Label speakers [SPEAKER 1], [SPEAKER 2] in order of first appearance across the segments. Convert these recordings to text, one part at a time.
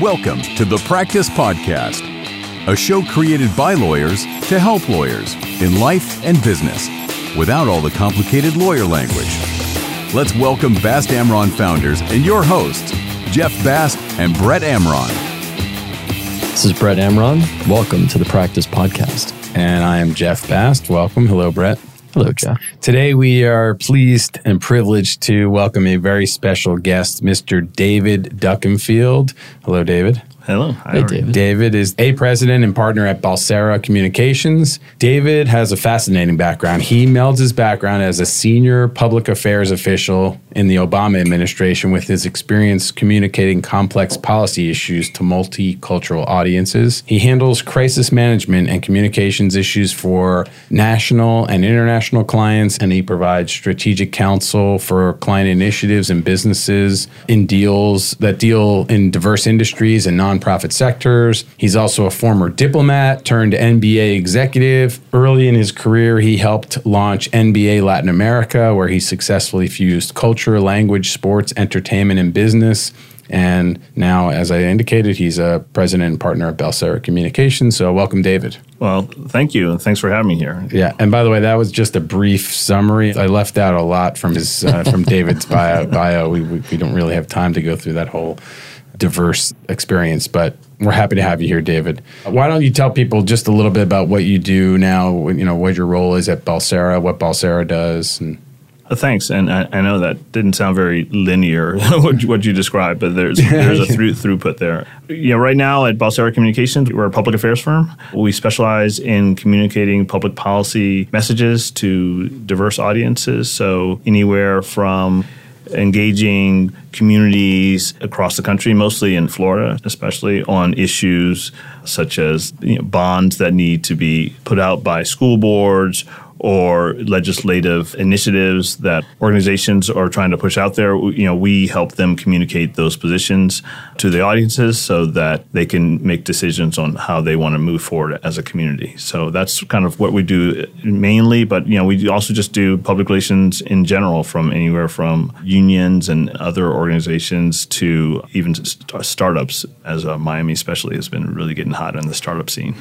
[SPEAKER 1] Welcome to the Practice Podcast, a show created by lawyers to help lawyers in life and business without all the complicated lawyer language. Let's welcome Bast Amron founders and your hosts, Jeff Bast and Brett Amron.
[SPEAKER 2] This is Brett Amron. Welcome to the Practice Podcast.
[SPEAKER 3] And I am Jeff Bast. Welcome. Hello, Brett. Today we are pleased and privileged to welcome a very special guest, Mr. David Duckenfield. Hello, David.
[SPEAKER 4] Hello.
[SPEAKER 2] Hey, David.
[SPEAKER 3] David is a president and partner at Balsera Communications. David has a fascinating background. He melds his background as a senior public affairs official in the Obama administration with his experience communicating complex policy issues to multicultural audiences. He handles crisis management and communications issues for national and international clients, and he provides strategic counsel for client initiatives and businesses in deals that deal in diverse industries and non nonprofit sectors. He's also a former diplomat turned NBA executive. Early in his career, he helped launch NBA Latin America, where he successfully fused culture, language, sports, entertainment, and business. And now, as I indicated, he's a president and partner of Balsera Communications. So, welcome, David.
[SPEAKER 4] Well, thank you, and thanks for having me here.
[SPEAKER 3] Yeah, and by the way, that was just a brief summary. I left out a lot from his uh, from David's bio. bio. We, we, we don't really have time to go through that whole diverse experience, but we're happy to have you here, David. Why don't you tell people just a little bit about what you do now? You know what your role is at Balsera, what Balsera does, and
[SPEAKER 4] uh, thanks, and I, I, know that didn't sound very linear what, what, you described, but there's there's a through, throughput there. You know, right now at Balsera Communications, we're a public affairs firm. We specialize in communicating public policy messages to diverse audiences. So anywhere from engaging communities across the country, mostly in Florida, especially on issues such as you know, bonds that need to be put out by school boards or legislative initiatives that organizations are trying to push out there, you know, we help them communicate those positions to the audiences so that they can make decisions on how they want to move forward as a community. So that's kind of what we do mainly, but you know, we also just do public relations in general from anywhere from unions and other organizations to even startups as uh, Miami especially has been really getting hot in the startup scene.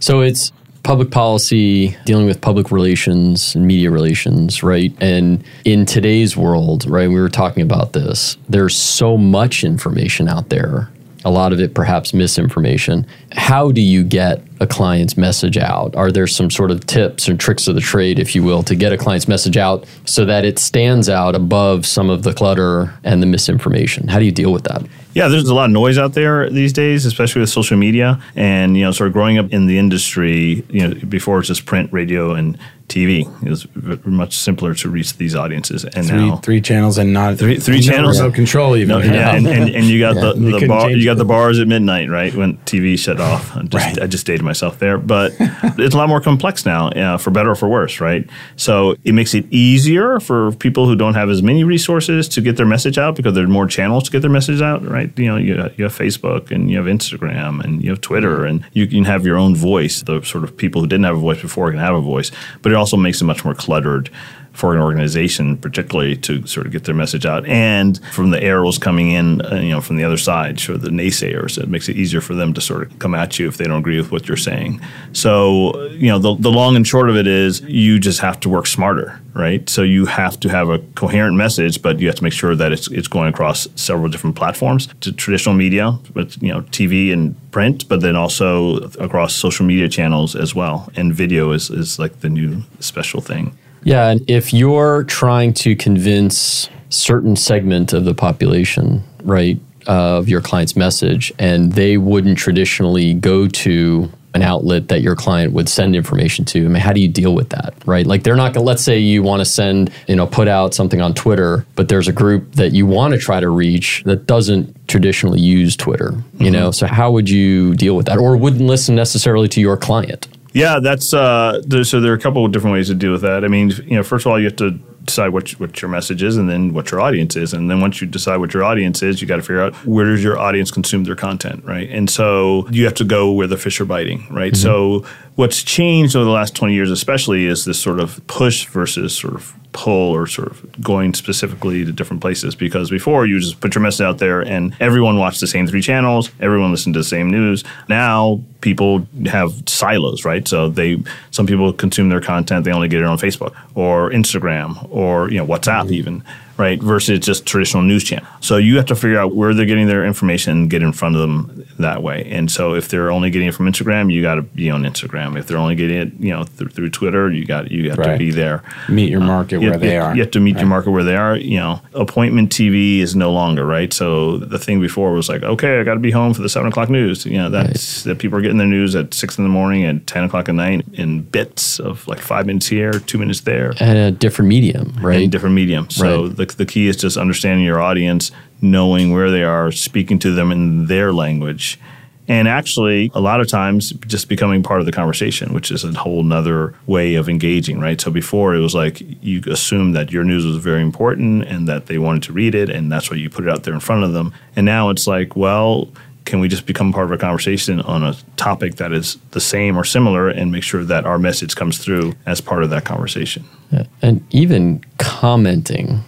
[SPEAKER 2] So it's public policy, dealing with public relations and media relations, right? And in today's world, right, we were talking about this, there's so much information out there, a lot of it perhaps misinformation. How do you get a client's message out? Are there some sort of tips and tricks of the trade, if you will, to get a client's message out so that it stands out above some of the clutter and the misinformation? How do you deal with that?
[SPEAKER 4] Yeah, there's a lot of noise out there these days, especially with social media. And, you know, sort of growing up in the industry, you know, before it's just print, radio, and TV. It was much simpler to reach these audiences. And
[SPEAKER 3] three,
[SPEAKER 4] now
[SPEAKER 3] three channels and not
[SPEAKER 4] three, three channels,
[SPEAKER 3] no control even.
[SPEAKER 4] No, yeah, and, and, and, you got yeah. the, the bar, you got the bars at midnight, right when TV shut off. I just, right. I just dated myself there, but it's a lot more complex now, uh, for better or for worse, right? So it makes it easier for people who don't have as many resources to get their message out because there are more channels to get their message out, right? You know, you, you have Facebook and you have Instagram and you have Twitter, and you can have your own voice. The sort of people who didn't have a voice before can have a voice, but it also makes it much more cluttered for an organization, particularly to sort of get their message out. And from the arrows coming in, uh, you know, from the other side, sure, the naysayers, it makes it easier for them to sort of come at you if they don't agree with what you're saying. So, you know, the, the long and short of it is you just have to work smarter, right? So you have to have a coherent message, but you have to make sure that it's, it's going across several different platforms to traditional media, with you know, TV and print, but then also across social media channels as well. And video is, is like the new special thing.
[SPEAKER 2] Yeah, and if you're trying to convince certain segment of the population, right, of your client's message, and they wouldn't traditionally go to an outlet that your client would send information to. I mean, how do you deal with that, right? Like they're not going to, let's say you want to send, you know, put out something on Twitter, but there's a group that you want to try to reach that doesn't traditionally use Twitter, you mm-hmm. know? So how would you deal with that or wouldn't listen necessarily to your client?
[SPEAKER 4] Yeah, that's uh, there, so. There are a couple of different ways to deal with that. I mean, you know, first of all, you have to decide what what your message is, and then what your audience is, and then once you decide what your audience is, you got to figure out where does your audience consume their content, right? And so you have to go where the fish are biting, right? Mm-hmm. So what's changed over the last twenty years, especially, is this sort of push versus sort of pull or sort of going specifically to different places because before you just put your message out there and everyone watched the same three channels, everyone listened to the same news. Now people have silos, right? So they some people consume their content, they only get it on Facebook or Instagram or you know WhatsApp mm-hmm. even right? Versus just traditional news channel. So you have to figure out where they're getting their information and get in front of them that way. And so if they're only getting it from Instagram, you got to be on Instagram. If they're only getting it, you know, th- through Twitter, you got you have right. to be there.
[SPEAKER 3] Meet your uh, market uh, where
[SPEAKER 4] have,
[SPEAKER 3] they are.
[SPEAKER 4] You have to meet right. your market where they are. You know, appointment TV is no longer right. So the thing before was like, okay, I got to be home for the seven o'clock news. You know, that's right. that people are getting their news at six in the morning and ten o'clock at night in bits of like five minutes here, two minutes there,
[SPEAKER 2] and a different medium, right?
[SPEAKER 4] different medium. So the the key is just understanding your audience, knowing where they are, speaking to them in their language. And actually, a lot of times, just becoming part of the conversation, which is a whole nother way of engaging, right? So before it was like you assumed that your news was very important and that they wanted to read it, and that's why you put it out there in front of them. And now it's like, well, can we just become part of a conversation on a topic that is the same or similar and make sure that our message comes through as part of that conversation?
[SPEAKER 2] Yeah. And even commenting,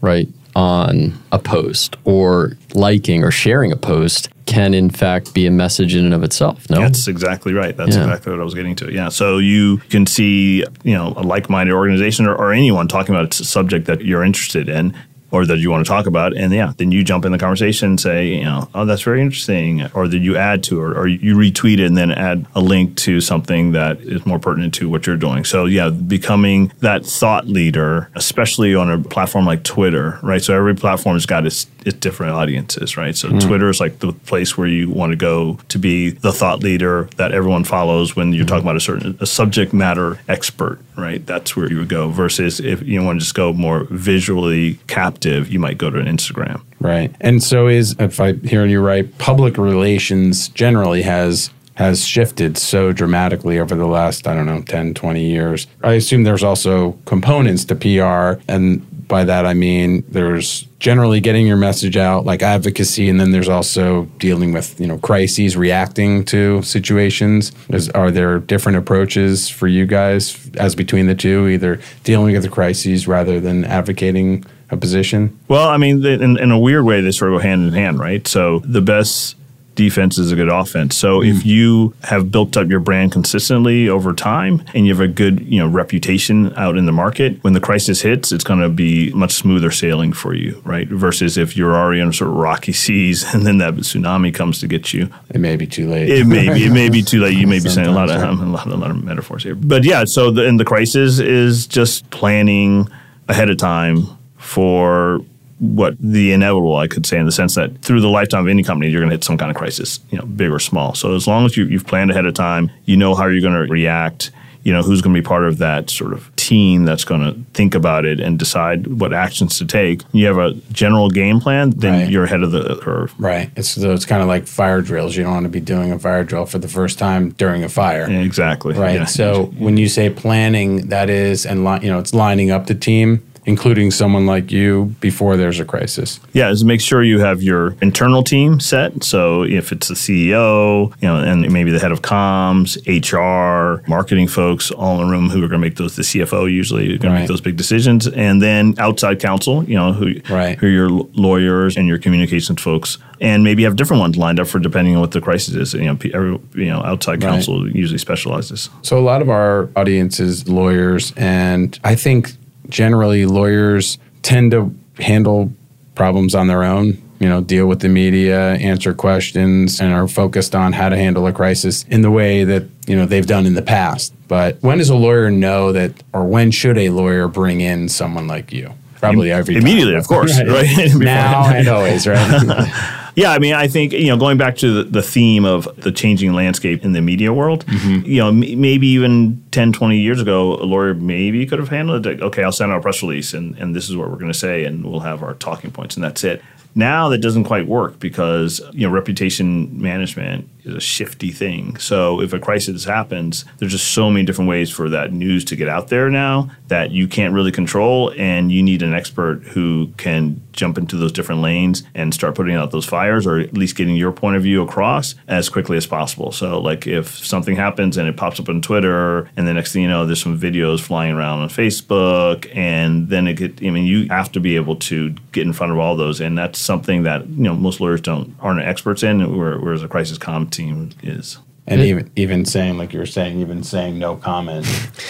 [SPEAKER 2] right? on a post or liking or sharing a post can in fact be a message in and of itself. No,
[SPEAKER 4] that's exactly right. That's yeah. exactly what I was getting to. Yeah. So you can see, you know, a like-minded organization or, or anyone talking about a subject that you're interested in, or that you want to talk about. And yeah, then you jump in the conversation and say, you know, oh, that's very interesting. Or that you add to it, or you retweet it and then add a link to something that is more pertinent to what you're doing. So yeah, becoming that thought leader, especially on a platform like Twitter, right? So every platform has got its, its different audiences, right? So mm. Twitter is like the place where you want to go to be the thought leader that everyone follows when you're mm. talking about a certain a subject matter expert, right? That's where you would go versus if you want to just go more visually captive, you might go to an Instagram.
[SPEAKER 3] Right. And so is if I hearing you right, public relations generally has has shifted so dramatically over the last, I don't know, 10, 20 years. I assume there's also components to PR and by that I mean there's generally getting your message out, like advocacy, and then there's also dealing with you know crises, reacting to situations. Are there different approaches for you guys as between the two, either dealing with the crises rather than advocating a position?
[SPEAKER 4] Well, I mean, in, in a weird way, they sort of go hand in hand, right? So the best defense is a good offense. So mm. if you have built up your brand consistently over time and you have a good, you know, reputation out in the market, when the crisis hits, it's going to be much smoother sailing for you, right? Versus if you're already on sort of rocky seas and then that tsunami comes to get you.
[SPEAKER 3] It may be too late.
[SPEAKER 4] It may be. It may be too late. You may be saying a lot of um, a lot, a lot of metaphors here, but yeah. So the, and the crisis is just planning ahead of time for what the inevitable, I could say, in the sense that through the lifetime of any company, you're going to hit some kind of crisis, you know, big or small. So as long as you, you've planned ahead of time, you know how you're going to react, you know who's going to be part of that sort of team that's going to think about it and decide what actions to take. You have a general game plan, then right. you're ahead of the curve.
[SPEAKER 3] Right. It's so it's kind of like fire drills. You don't want to be doing a fire drill for the first time during a fire.
[SPEAKER 4] Yeah, exactly.
[SPEAKER 3] Right. Yeah. So when you say planning, that is, and li- you know, it's lining up the team including someone like you before there's a crisis.
[SPEAKER 4] Yeah, is make sure you have your internal team set. So if it's the CEO, you know, and maybe the head of comms, HR, marketing folks all in a room who are going to make those. The CFO usually going right. to make those big decisions, and then outside counsel, you know, who right. who are your lawyers and your communications folks, and maybe have different ones lined up for depending on what the crisis is. You know, every, you know, outside counsel right. usually specializes.
[SPEAKER 3] So a lot of our audience is lawyers, and I think generally lawyers tend to handle problems on their own you know deal with the media answer questions and are focused on how to handle a crisis in the way that you know they've done in the past. But when does a lawyer know that or when should a lawyer bring in someone like you? Probably every
[SPEAKER 4] immediately time. of course right, right?
[SPEAKER 3] now and always right
[SPEAKER 4] Yeah, I mean, I think you know, going back to the, the theme of the changing landscape in the media world, mm-hmm. you know, m- maybe even 10, 20 years ago, a lawyer maybe could have handled it. Like, Okay, I'll send out a press release, and and this is what we're going to say, and we'll have our talking points, and that's it. Now that doesn't quite work because you know reputation management is a shifty thing. So if a crisis happens, there's just so many different ways for that news to get out there now that you can't really control, and you need an expert who can jump into those different lanes and start putting out those fires, or at least getting your point of view across as quickly as possible. So like if something happens and it pops up on Twitter, and the next thing you know, there's some videos flying around on Facebook, and then it get. I mean, you have to be able to get in front of all those, and that's something that you know most lawyers don't aren't experts in, whereas a crisis com team is.
[SPEAKER 3] And even even saying like you were saying, even saying no comment.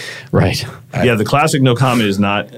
[SPEAKER 2] right.
[SPEAKER 4] yeah, the classic no comment is not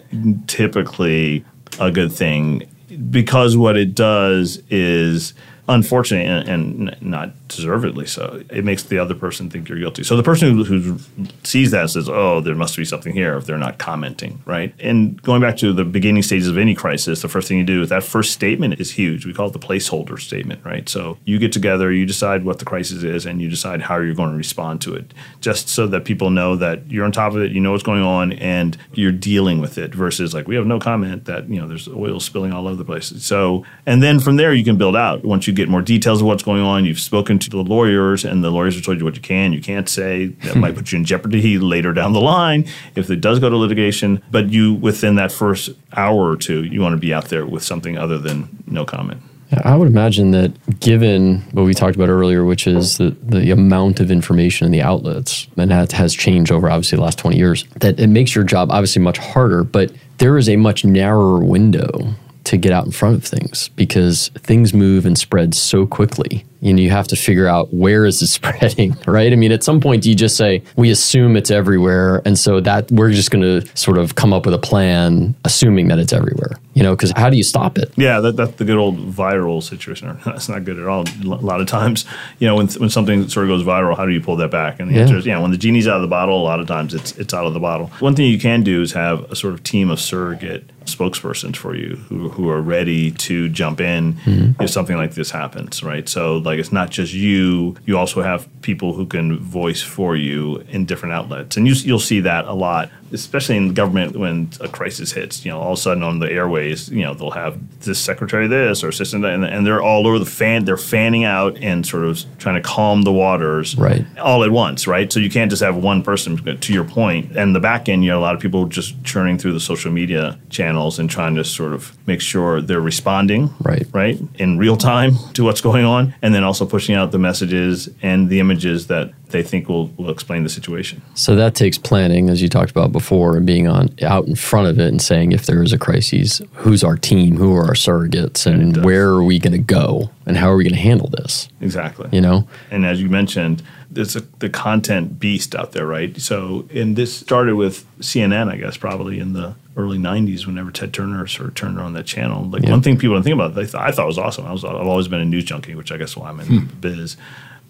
[SPEAKER 4] typically a good thing because what it does is unfortunately and, and, not deservedly so, it makes the other person think you're guilty. So the person who, who, sees that says, "Oh, there must be something here." If they're not commenting, right? And going back to the beginning stages of any crisis, the first thing you do is that first statement is huge. We call it the placeholder statement, right? So you get together, you decide what the crisis is, and you decide how you're going to respond to it, just so that people know that you're on top of it, you know what's going on, and you're dealing with it. Versus like we have no comment that you know there's oil spilling all over the place. So and then from there you can build out once you get more details of what's going on. You've spoken to the lawyers, and the lawyers have told you what you can, you can't say. That might put you in jeopardy later down the line if it does go to litigation. But you, within that first hour or two, you want to be out there with something other than no comment.
[SPEAKER 2] I would imagine that given what we talked about earlier, which is the, the amount of information in the outlets, and that has changed over obviously the last 20 years, that it makes your job obviously much harder, but there is a much narrower window to get out in front of things because things move and spread so quickly. You know, you have to figure out where is it spreading, right? I mean, at some point, you just say we assume it's everywhere, and so that we're just going to sort of come up with a plan, assuming that it's everywhere. You know, because how do you stop it?
[SPEAKER 4] Yeah, that, that's the good old viral situation. That's not good at all. A lot of times, you know, when when something sort of goes viral, how do you pull that back? And the yeah. answer is, yeah, when the genie's out of the bottle, a lot of times it's it's out of the bottle. One thing you can do is have a sort of team of surrogate spokespersons for you who, who are ready to jump in mm-hmm. if something like this happens, right? So like it's not just you; you also have people who can voice for you in different outlets, and you, you'll see that a lot especially in government when a crisis hits, you know, all of a sudden on the airways, you know, they'll have this secretary this or assistant that, and, and, they're all over the fan. They're fanning out and sort of trying to calm the waters,
[SPEAKER 2] right,
[SPEAKER 4] all at once, right. So you can't just have one person. To your point, and the back end, you know, a lot of people just churning through the social media channels and trying to sort of make sure they're responding,
[SPEAKER 2] right,
[SPEAKER 4] right, in real time to what's going on, and then also pushing out the messages and the images that they think will, will explain the situation.
[SPEAKER 2] So that takes planning, as you talked about before, and being on out in front of it and saying if there is a crisis, who's our team, who are our surrogates, and, and where are we going to go, and how are we going to handle this?
[SPEAKER 4] Exactly.
[SPEAKER 2] You know,
[SPEAKER 4] and as you mentioned, there's a, the content beast out there, right? So, and this started with CNN, I guess, probably in the early '90s, whenever Ted Turner sort of turned on that channel. Like yeah. one thing people don't think about, they th- I thought was awesome. I was, I've always been a news junkie, which I guess why I'm in hmm. biz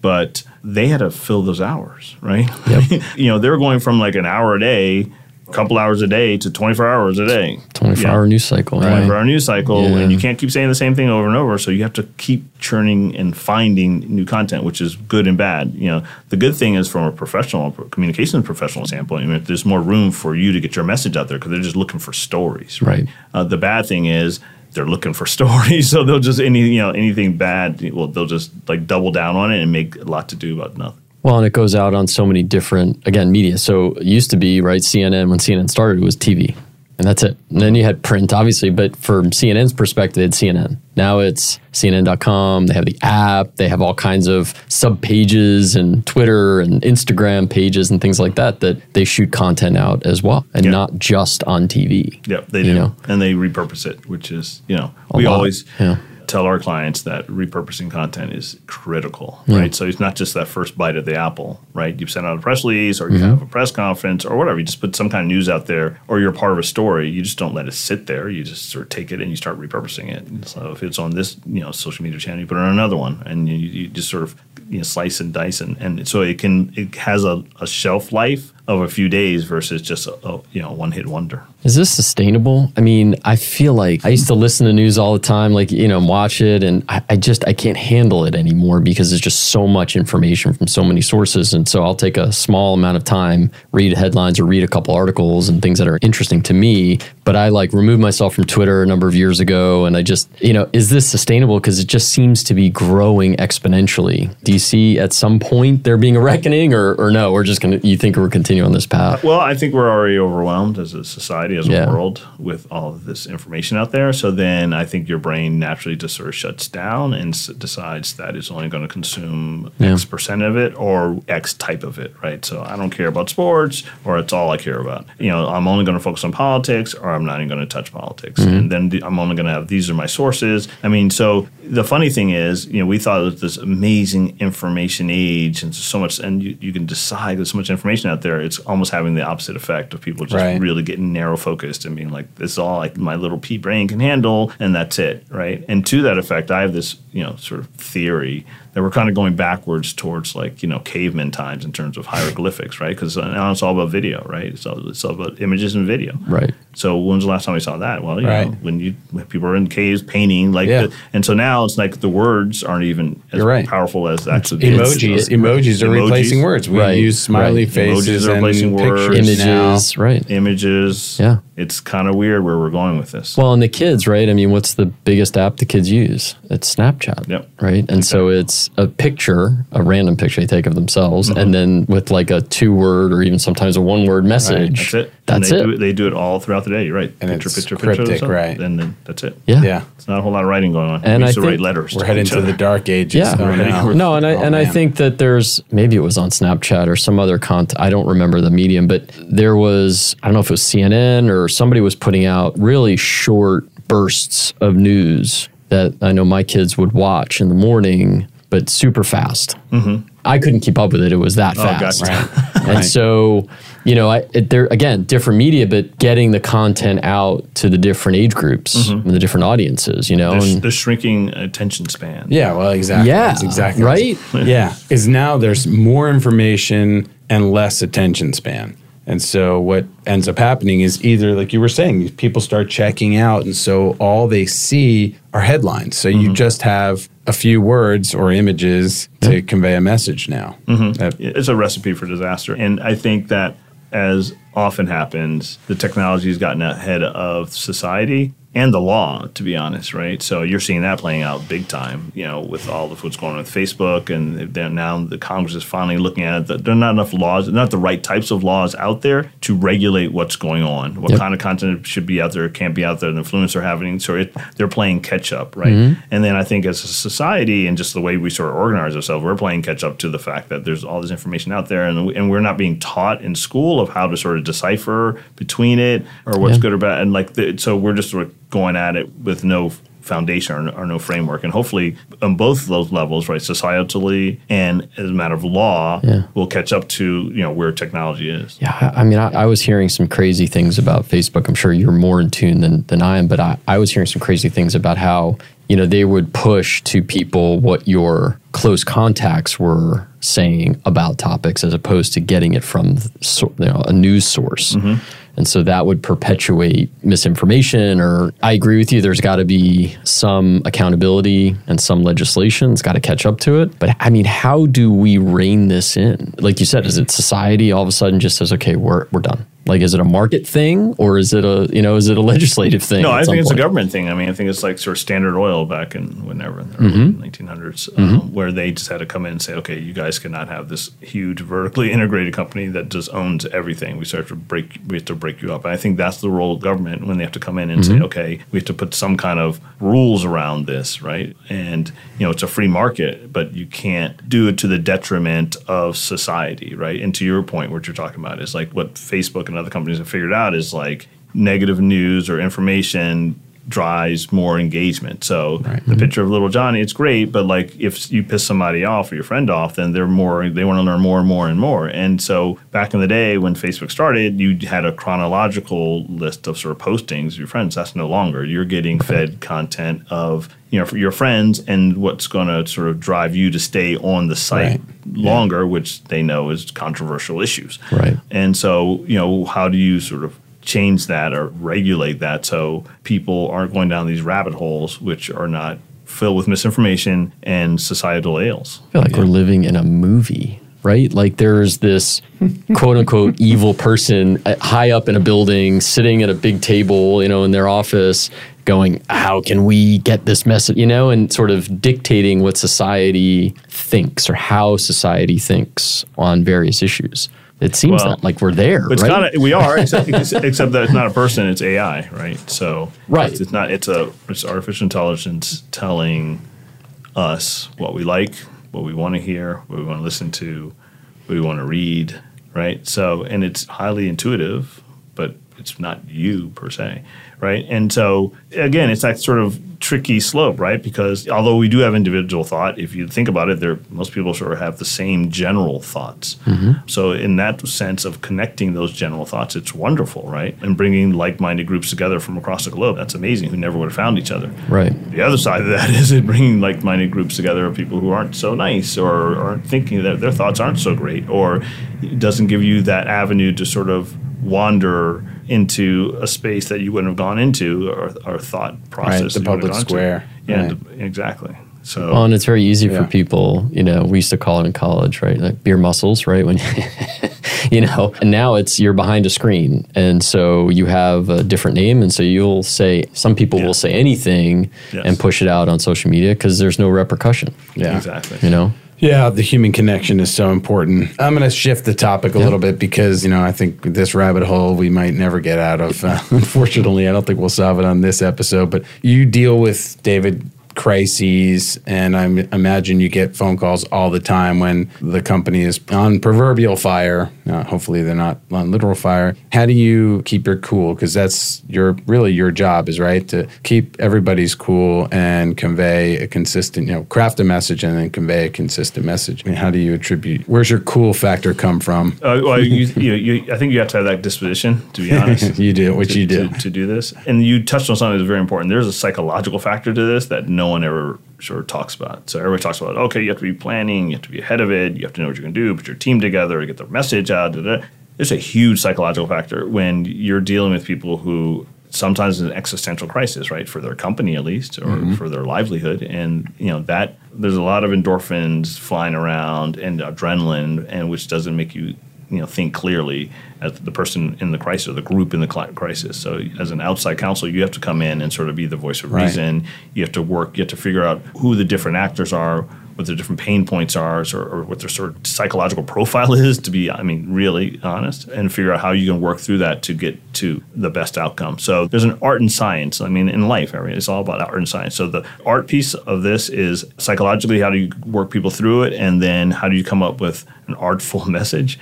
[SPEAKER 4] but they had to fill those hours, right? Yep. you know, they were going from like an hour a day, a couple hours a day to 24 hours a day.
[SPEAKER 2] 24 yeah. hour news cycle.
[SPEAKER 4] 24 hour news cycle. Yeah. And you can't keep saying the same thing over and over. So you have to keep churning and finding new content, which is good and bad. You know, the good thing is from a professional communications professional standpoint, I mean, there's more room for you to get your message out there because they're just looking for stories.
[SPEAKER 2] Right. right.
[SPEAKER 4] Uh, the bad thing is, they're looking for stories, so they'll just any you know anything bad, well they'll just like double down on it and make a lot to do about nothing.
[SPEAKER 2] Well, and it goes out on so many different again media. So it used to be right CNN when CNN started it was TV and that's it. And then you had print, obviously, but from CNN's perspective, it's CNN. Now it's CNN.com. They have the app. They have all kinds of sub pages and Twitter and Instagram pages and things like that that they shoot content out as well, and yep. not just on TV.
[SPEAKER 4] Yep, they do, know? and they repurpose it, which is you know A we lot. always. Yeah tell our clients that repurposing content is critical, yeah. right? So it's not just that first bite of the apple, right? You send out a press release or you mm-hmm. have a press conference or whatever. You just put some kind of news out there or you're part of a story. You just don't let it sit there. You just sort of take it and you start repurposing it. so if it's on this, you know, social media channel, you put it on another one and you, you just sort of you know, slice and dice and, and so it can it has a, a shelf life of a few days versus just a, a you know one hit wonder.
[SPEAKER 2] Is this sustainable? I mean, I feel like I used to listen to news all the time, like you know, watch it, and I, I just I can't handle it anymore because there's just so much information from so many sources, and so I'll take a small amount of time, read headlines or read a couple articles and things that are interesting to me, but I like removed myself from Twitter a number of years ago. And I just, you know, is this sustainable? Because it just seems to be growing exponentially. Do you see at some point there being a reckoning or, or no? We're just going to, you think we're continuing on this path?
[SPEAKER 4] Well, I think we're already overwhelmed as a society, as yeah. a world with all of this information out there. So then I think your brain naturally just sort of shuts down and s- decides that it's only going to consume yeah. X percent of it or X type of it, right? So I don't care about sports or it's all I care about. You know, I'm only going to focus on politics or I'm not even going to touch politics. Mm-hmm. And then I'm only going to have these are my sources. I mean, so the funny thing is, you know, we thought it was this amazing information age and so much, and you, you can decide there's so much information out there. It's almost having the opposite effect of people just right. really getting narrow focused and being like, this is all like my little pea brain can handle, and that's it, right? And to that effect, I have this, you know, sort of theory that we're kind of going backwards towards like you know caveman times in terms of hieroglyphics, right? Because now it's all about video, right? It's all, it's all about images and video,
[SPEAKER 2] right?
[SPEAKER 4] So when's the last time we saw that? Well, you right. know, when you when people are in caves painting, like, yeah. the, and so now it's like the words aren't even as right. powerful as actually
[SPEAKER 3] emojis. emojis are emojis. replacing words. We right. use smiley faces emojis are replacing words,
[SPEAKER 2] images,
[SPEAKER 3] now.
[SPEAKER 2] right?
[SPEAKER 4] Images.
[SPEAKER 2] Yeah,
[SPEAKER 4] it's kind of weird where we're going with this.
[SPEAKER 2] Well, and the kids, right? I mean, what's the biggest app the kids use? It's Snapchat.
[SPEAKER 4] Yep.
[SPEAKER 2] Right, and exactly. so it's a picture, a random picture they take of themselves, mm-hmm. and then with like a two-word or even sometimes a one-word message.
[SPEAKER 4] That's it.
[SPEAKER 2] That's
[SPEAKER 4] they
[SPEAKER 2] it.
[SPEAKER 4] Do it. They do it all throughout the day. You're right.
[SPEAKER 3] And picture, picture, cryptic, picture,
[SPEAKER 4] right? And then that's it.
[SPEAKER 2] Yeah.
[SPEAKER 3] Yeah.
[SPEAKER 4] It's not a whole lot of writing going on.
[SPEAKER 2] And
[SPEAKER 4] we used
[SPEAKER 2] I
[SPEAKER 4] to write letters.
[SPEAKER 3] We're heading to the dark ages.
[SPEAKER 2] Yeah. No, and I oh, and man. I think that there's maybe it was on Snapchat or some other content. I don't remember the medium, but there was I don't know if it was CNN or somebody was putting out really short bursts of news that I know my kids would watch in the morning, but super fast. Mm-hmm. I couldn't keep up with it. It was that oh, fast.
[SPEAKER 3] Right.
[SPEAKER 2] and so, you know, I, it, there again, different media, but getting the content out to the different age groups mm-hmm. and the different audiences, you know,
[SPEAKER 4] the, the, shrinking attention span.
[SPEAKER 3] Yeah, well, exactly.
[SPEAKER 2] Yeah,
[SPEAKER 3] That's exactly
[SPEAKER 2] right.
[SPEAKER 3] yeah, is now there's more information and less attention span. And so what ends up happening is either, like you were saying, people start checking out, and so all they see are headlines. So mm-hmm. you just have a few words or images to mm-hmm. convey a message now.
[SPEAKER 4] Mm-hmm. it's a recipe for disaster. And I think that as often happens, the technology has gotten ahead of society and the law, to be honest, right? So you're seeing that playing out big time, you know, with all of what's going on with Facebook, and now the Congress is finally looking at it. That there are not enough laws, not the right types of laws out there to regulate what's going on, what yep. kind of content should be out there, can't be out there, the influence are having. So it, they're playing catch up, right? Mm-hmm. And then I think as a society and just the way we sort of organize ourselves, we're playing catch up to the fact that there's all this information out there, and, and we're not being taught in school of how to sort of decipher between it or what's yeah. good or bad, and like the, so we're just sort of going at it with no foundation or, or, no framework. And hopefully, on both those levels, right, societally and as a matter of law, yeah. will catch up to you know where technology is.
[SPEAKER 2] Yeah, I mean, I, I, was hearing some crazy things about Facebook. I'm sure you're more in tune than than I am, but I, I was hearing some crazy things about how you know they would push to people what your close contacts were saying about topics as opposed to getting it from you know, a news source. Mm-hmm. And so that would perpetuate misinformation. Or I agree with you, there's got to be some accountability and some legislation. It's got to catch up to it. But I mean, how do we rein this in? Like you said, is it society all of a sudden just says, okay, we're, we're done? Like, is it a market thing or is it a you know is it a legislative thing?
[SPEAKER 4] No, I think it's point? a government thing. I mean, I think it's like sort of Standard Oil back in whenever in the mm-hmm. 1900s, mm-hmm. um, where they just had to come in and say, okay, you guys cannot have this huge vertically integrated company that just owns everything. We start to break, we have to break you up. And I think that's the role of government when they have to come in and mm-hmm. say, okay, we have to put some kind of rules around this, right? And you know, it's a free market, but you can't do it to the detriment of society, right? And to your point, what you're talking about is like what Facebook and other companies have figured out is like negative news or information drives more engagement. So right. the mm-hmm. picture of little Johnny, it's great, but like if you piss somebody off or your friend off, then they're more they want to learn more and more and more. And so back in the day when Facebook started, you had a chronological list of sort of postings of your friends. That's no longer. You're getting fed content of you know for your friends and what's going to sort of drive you to stay on the site right. longer, yeah. which they know is controversial issues.
[SPEAKER 2] Right.
[SPEAKER 4] And so you know how do you sort of change that or regulate that so people aren't going down these rabbit holes which are not filled with misinformation and societal ails.
[SPEAKER 2] I feel like yeah. we're living in a movie right? Like there's this quote unquote evil person uh, high up in a building sitting at a big table, you know, in their office going, how can we get this message, you know, and sort of dictating what society thinks or how society thinks on various issues. It seems well, like we're there.
[SPEAKER 4] It's
[SPEAKER 2] right?
[SPEAKER 4] of we are, except, except that it's not a person; it's AI, right? So
[SPEAKER 2] right,
[SPEAKER 4] it's, it's not. It's a it's artificial intelligence telling us what we like, what we want to hear, what we want to listen to, what we want to read, right? So, and it's highly intuitive, but it's not you per se, right? And so again, it's that sort of tricky slope, right? Because although we do have individual thought, if you think about it, there most people sort of have the same general thoughts. Mm-hmm. So in that sense of connecting those general thoughts, it's wonderful, right? And bringing like-minded groups together from across the globe, that's amazing. Who never would have found each other.
[SPEAKER 2] Right.
[SPEAKER 4] The other side of that is it bringing like-minded groups together of people who aren't so nice or aren't thinking that their thoughts aren't so great, or it doesn't give you that avenue to sort of wander into a space that you wouldn't have gone into or, or thought process. Right,
[SPEAKER 3] the public square.
[SPEAKER 4] To. Yeah, right. exactly. So,
[SPEAKER 2] well, and it's very easy yeah. for people. You know, we used to call it in college, right? Like beer muscles, right? When you know, and now it's you're behind a screen, and so you have a different name, and so you'll say some people yeah. will say anything yes. and push it out on social media because there's no repercussion.
[SPEAKER 4] Yeah, exactly.
[SPEAKER 2] You know.
[SPEAKER 3] Yeah, the human connection is so important. I'm going to shift the topic a little bit because, you know, I think this rabbit hole we might never get out of. Uh, unfortunately, I don't think we'll solve it on this episode, but you deal with David crises, and I imagine you get phone calls all the time when the company is on proverbial fire. Uh, hopefully, they're not on literal fire. How do you keep your cool? Because that's your really your job is right to keep everybody's cool and convey a consistent, you know, craft a message and then convey a consistent message. I mean, how do you attribute? Where's your cool factor come from?
[SPEAKER 4] Uh, well, you, you, you, I think you have to have that disposition. To be honest,
[SPEAKER 3] you do, which
[SPEAKER 4] to,
[SPEAKER 3] you do
[SPEAKER 4] to, to do this. And you touched on something that's very important. There's a psychological factor to this that no one ever sort of talks about. So everybody talks about, okay, you have to be planning, you have to be ahead of it, you have to know what you're going to do, put your team together, get the message out. Da, da. There's a huge psychological factor when you're dealing with people who sometimes an existential crisis, right, for their company at least, or mm-hmm. for their livelihood, and you know that there's a lot of endorphins flying around and adrenaline, and which doesn't make you you know think clearly as the person in the crisis or the group in the crisis. So as an outside counsel, you have to come in and sort of be the voice of reason. Right. You have to work. You have to figure out who the different actors are, what their different pain points are, or, or, what their sort of psychological profile is. To be, I mean, really honest, and figure out how you can work through that to get to the best outcome. So there's an art and science. I mean, in life, I mean, it's all about art and science. So the art piece of this is psychologically how do you work people through it, and then how do you come up with an artful message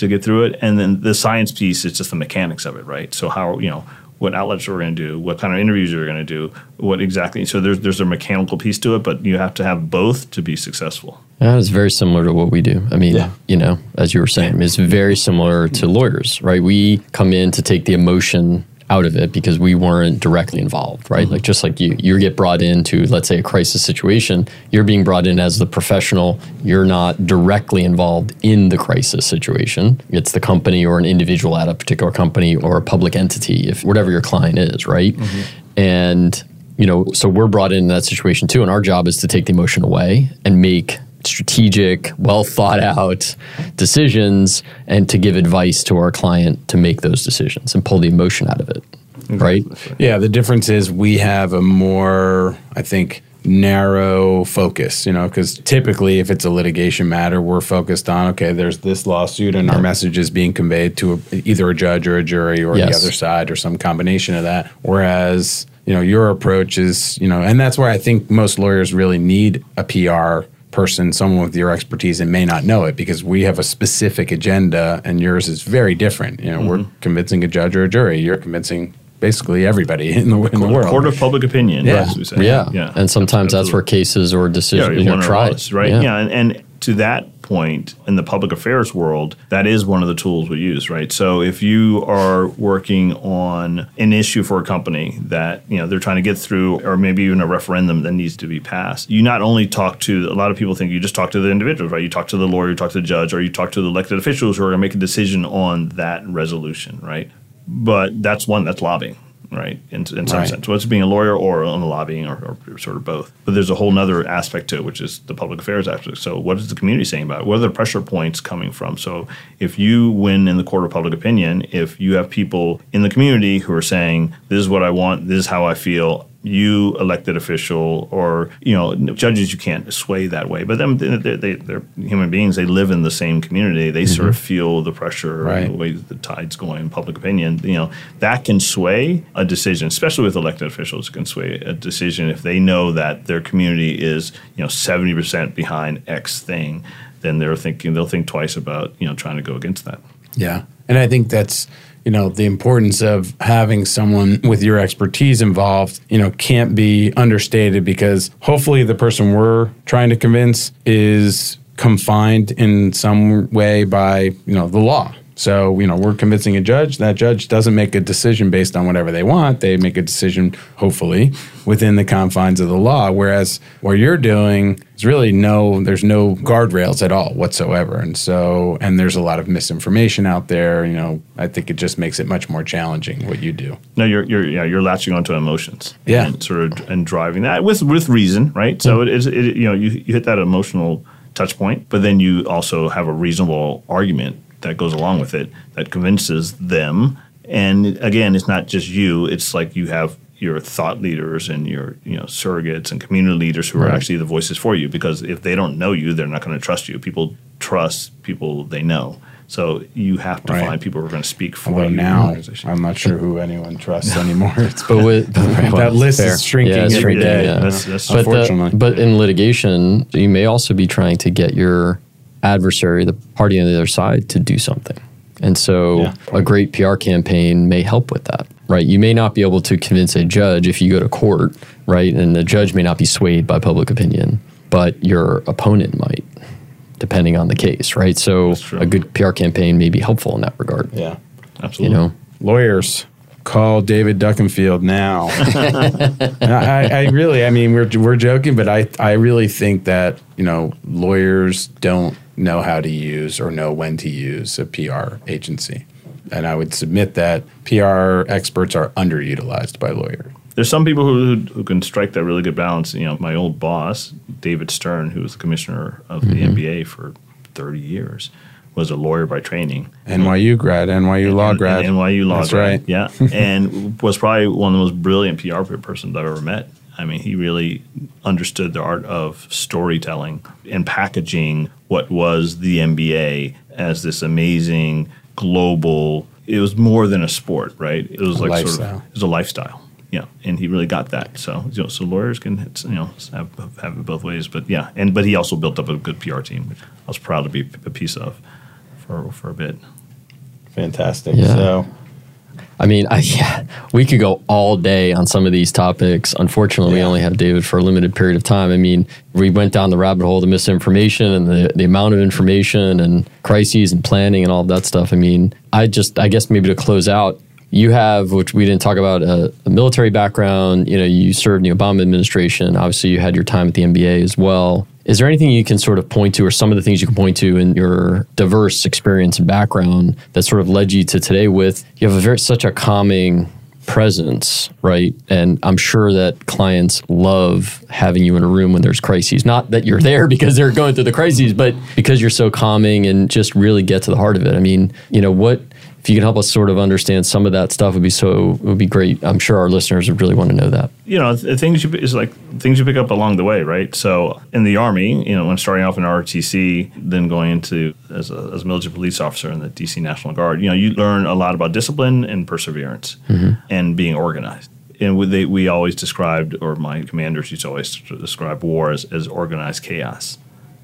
[SPEAKER 4] to get through it. And then the science piece is just the mechanics of it, right? So how you know what outlets we're going to do, what kind of interviews you're going to do, what exactly. So there's there's a mechanical piece to it, but you have to have both to be successful.
[SPEAKER 2] Yeah, it's very similar to what we do. I mean, yeah. you know, as you were saying, it's very similar to lawyers, right? We come in to take the emotion out of it because we weren't directly involved, right? Mm-hmm. Like just like you, you get brought into, let's say, a crisis situation, you're being brought in as the professional. You're not directly involved in the crisis situation. It's the company or an individual at a particular company or a public entity, if whatever your client is, right? Mm-hmm. And you know, so we're brought in that situation too, and our job is to take the emotion away and make strategic, well thought out decisions and to give advice to our client to make those decisions and pull the emotion out of it. Right?
[SPEAKER 3] Yeah, the difference is we have a more, I think, narrow focus, you know, because typically if it's a litigation matter, we're focused on, okay, there's this lawsuit and yeah. our message is being conveyed to a, either a judge or a jury or yes. the other side or some combination of that. Whereas, you know, your approach is, you know, and that's where I think most lawyers really need a PR person, someone with your expertise, and may not know it because we have a specific agenda, and yours is very different. You know, mm-hmm. we're convincing a judge or a jury. You're convincing basically everybody in the, in the world.
[SPEAKER 4] Court of public opinion.
[SPEAKER 2] Yeah, yeah. yeah. And sometimes that's where cases or decisions yeah, are tried.
[SPEAKER 4] Right. Yeah. yeah. And, and to that point in the public affairs world, that is one of the tools we use, right? So if you are working on an issue for a company that, you know, they're trying to get through or maybe even a referendum that needs to be passed, you not only talk to a lot of people think you just talk to the individuals, right? You talk to the lawyer, you talk to the judge, or you talk to the elected officials who are going to make a decision on that resolution, right? But that's one that's lobbying right? In, in some right. sense, whether it's being a lawyer or on the lobbying or, or, sort of both. But there's a whole other aspect to it, which is the public affairs aspect. So what is the community saying about it? Where are the pressure points coming from? So if you win in the court of public opinion, if you have people in the community who are saying, this is what I want, this is how I feel, you elected official or you know judges you can't sway that way. But them they, they, they're human beings. They live in the same community. They mm-hmm. sort of feel the pressure right. the way the tide's going public opinion. You know that can sway a decision especially with elected officials can sway a decision if they know that their community is you know 70% behind x thing then they're thinking they'll think twice about you know trying to go against that.
[SPEAKER 3] Yeah and i think that's you know the importance of having someone with your expertise involved you know can't be understated because hopefully the person we're trying to convince is confined in some way by you know the law so, you know, we're convincing a judge. That judge doesn't make a decision based on whatever they want. They make a decision, hopefully, within the confines of the law. Whereas what you're doing is really no, there's no guardrails at all whatsoever. And so, and there's a lot of misinformation out there. You know, I think it just makes it much more challenging what you do.
[SPEAKER 4] No, you're, you're, yeah, you're latching onto emotions.
[SPEAKER 3] Yeah.
[SPEAKER 4] And sort of, and driving that with, with reason, right? So mm-hmm. it is, it, you know, you, you hit that emotional touch point, but then you also have a reasonable argument that goes along with it that convinces them. And again, it's not just you. It's like you have your thought leaders and your you know surrogates and community leaders who right. are actually the voices for you. Because if they don't know you, they're not going to trust you. People trust people they know. So you have to right. find people who are going to speak for
[SPEAKER 3] Although
[SPEAKER 4] you.
[SPEAKER 3] Now, I'm not sure who anyone trusts anymore. but with but well, that list fair. is shrinking yeah, every shrinking, day. Yeah. That's,
[SPEAKER 2] that's but unfortunately. The, but in litigation, you may also be trying to get your adversary, the party on the other side, to do something. And so yeah. a great PR campaign may help with that, right? You may not be able to convince a judge if you go to court, right? And the judge may not be swayed by public opinion, but your opponent might, depending on the case, right? So a good PR campaign may be helpful in that regard.
[SPEAKER 3] Yeah, absolutely. You know, lawyers, call David Duckenfield now. I, I, really, I mean, we're we're joking, but I I really think that you know lawyers don't know how to use or know when to use a PR agency, and I would submit that PR experts are underutilized by lawyers.
[SPEAKER 4] There's some people who, who can strike that really good balance. You know, my old boss, David Stern, who was the commissioner of mm-hmm. the NBA for 30 years was a lawyer by training.
[SPEAKER 3] NYU grad, NYU law grad.
[SPEAKER 4] NYU law
[SPEAKER 3] That's
[SPEAKER 4] grad. Right. Yeah. and was probably one of the most brilliant PR persons I've ever met. I mean, he really understood the art of storytelling and packaging what was the NBA as this amazing global. It was more than a sport, right? It was a like lifestyle. sort of it was a lifestyle. Yeah, and he really got that. So, you know, so lawyers can you know have, have it both ways. But yeah, and but he also built up a good PR team, which I was proud to be a piece of for for a bit.
[SPEAKER 3] Fantastic. Yeah. So.
[SPEAKER 2] I mean, I, yeah, we could go all day on some of these topics. Unfortunately, yeah. we only have David for a limited period of time. I mean, we went down the rabbit hole of misinformation and the, the amount of information and crises and planning and all that stuff. I mean, I just, I guess maybe to close out, you have, which we didn't talk about, a, a, military background. You know, you served in the Obama administration. Obviously, you had your time at the NBA as well. Is there anything you can sort of point to, or some of the things you can point to in your diverse experience and background that sort of led you to today? With you have a very such a calming presence, right? And I'm sure that clients love having you in a room when there's crises. Not that you're there because they're going through the crises, but because you're so calming and just really get to the heart of it. I mean, you know, what if you can help us sort of understand some of that stuff would be so it would be great. I'm sure our listeners would really want to know that.
[SPEAKER 4] You know, the things you is like things you pick up along the way, right? So in the army, you know, when starting off in ROTC, then going into as a, as a military police officer in the DC National Guard, you know, you learn a lot about discipline and perseverance mm-hmm. and being organized. And we, they, we always described, or my commanders used to always describe war as, as organized chaos.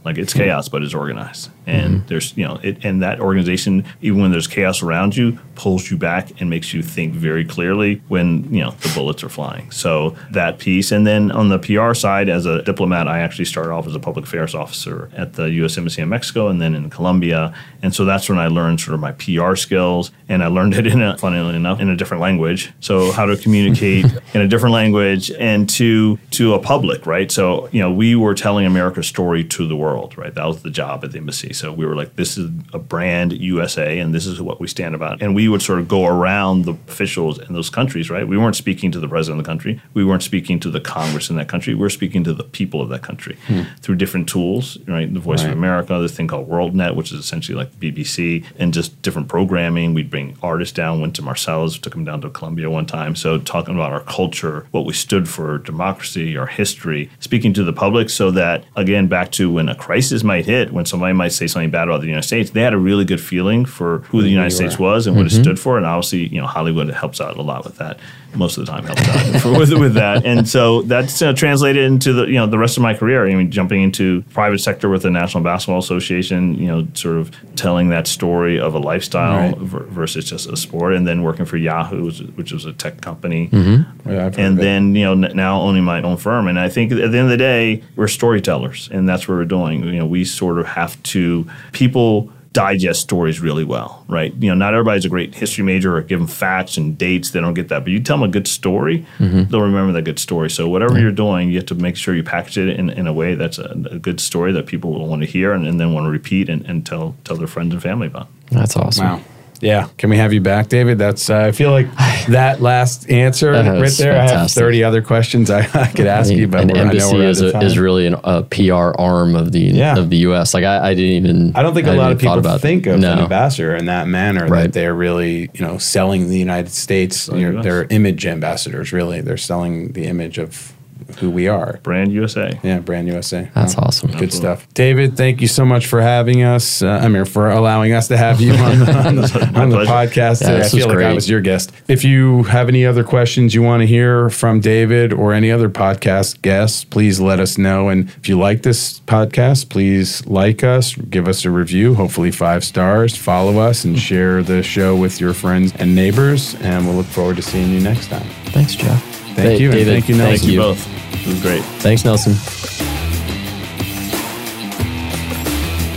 [SPEAKER 4] Like it's chaos, but it's organized and mm-hmm. there's you know it, and that organization even when there's chaos around you pulls you back and makes you think very clearly when you know the bullets are flying so that piece and then on the pr side as a diplomat i actually started off as a public affairs officer at the u.s embassy in mexico and then in colombia and so that's when i learned sort of my pr skills and i learned it in a funnily enough in a different language so how to communicate in a different language and to to a public right so you know we were telling america's story to the world world, right? That was the job at the embassy. So we were like, this is a brand USA, and this is what we stand about. And we would sort of go around the officials in those countries, right? We weren't speaking to the president of the country. We weren't speaking to the Congress in that country. We were speaking to the people of that country hmm. through different tools, right? The Voice right. of America, this thing called WorldNet, which is essentially like BBC, and just different programming. We'd bring artists down, Wynton Marsalis, took them down to Colombia one time. So talking about our culture, what we stood for, democracy, our history, speaking to the public so that, again, back to when a crisis might hit, when somebody might say something bad about the United States, they had a really good feeling for who the United States was and mm-hmm. what it mm-hmm. stood for. And obviously, you know, Hollywood helps out a lot with that most of the time helped out for, with, with that. And so that's uh, translated into the you know the rest of my career. I mean, jumping into private sector with the National Basketball Association, you know, sort of telling that story of a lifestyle right. versus just a sport, and then working for Yahoo, which was a tech company, mm-hmm. yeah, and then you know now owning my own firm. And I think at the end of the day, we're storytellers, and that's what we're doing. You know, we sort of have to people digest stories really well, right? You know, not everybody's a great history major or give them facts and dates. They don't get that. But you tell them a good story, mm-hmm. they'll remember that good story. So whatever mm-hmm. you're doing, you have to make sure you package it in, in a way that's a, a good story that people will want to hear and, and then want to repeat and, and, tell tell their friends and family about.
[SPEAKER 2] That's awesome.
[SPEAKER 3] Wow. Yeah. Can we have you back, David? That's uh, I feel like that last answer right there. Fantastic. I have thirty other questions I, I could ask you, but
[SPEAKER 2] an embassy is, a, is really an, a PR arm of the yeah. of the U.S. Like I, I didn't even.
[SPEAKER 3] I don't think I a lot of people think of no. an ambassador in that manner. Right. That they're really you know selling the United States. You know, they're image ambassadors. Really, they're selling the image of who we are.
[SPEAKER 4] Brand USA.
[SPEAKER 3] Yeah, Brand USA.
[SPEAKER 2] That's awesome.
[SPEAKER 3] Good Absolutely. stuff. David, thank you so much for having us. Uh, I mean, for allowing us to have you on the, on the, on the podcast. Yeah, I feel like great. I was your guest. If you have any other questions you want to hear from David or any other podcast guests, please let us know. And if you like this podcast, please like us, give us a review, hopefully five stars, follow us, and share the show with your friends and neighbors. And we'll look forward to seeing you next time.
[SPEAKER 2] Thanks, Jeff.
[SPEAKER 3] Thank hey, you. David, thank you, Nelson.
[SPEAKER 4] Thank you both. It was great.
[SPEAKER 2] Thanks, Nelson.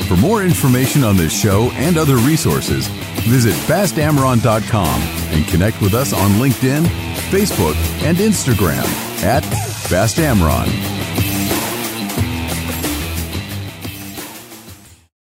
[SPEAKER 1] For more information on this show and other resources, visit fastamron.com and connect with us on LinkedIn, Facebook, and Instagram at fastamron.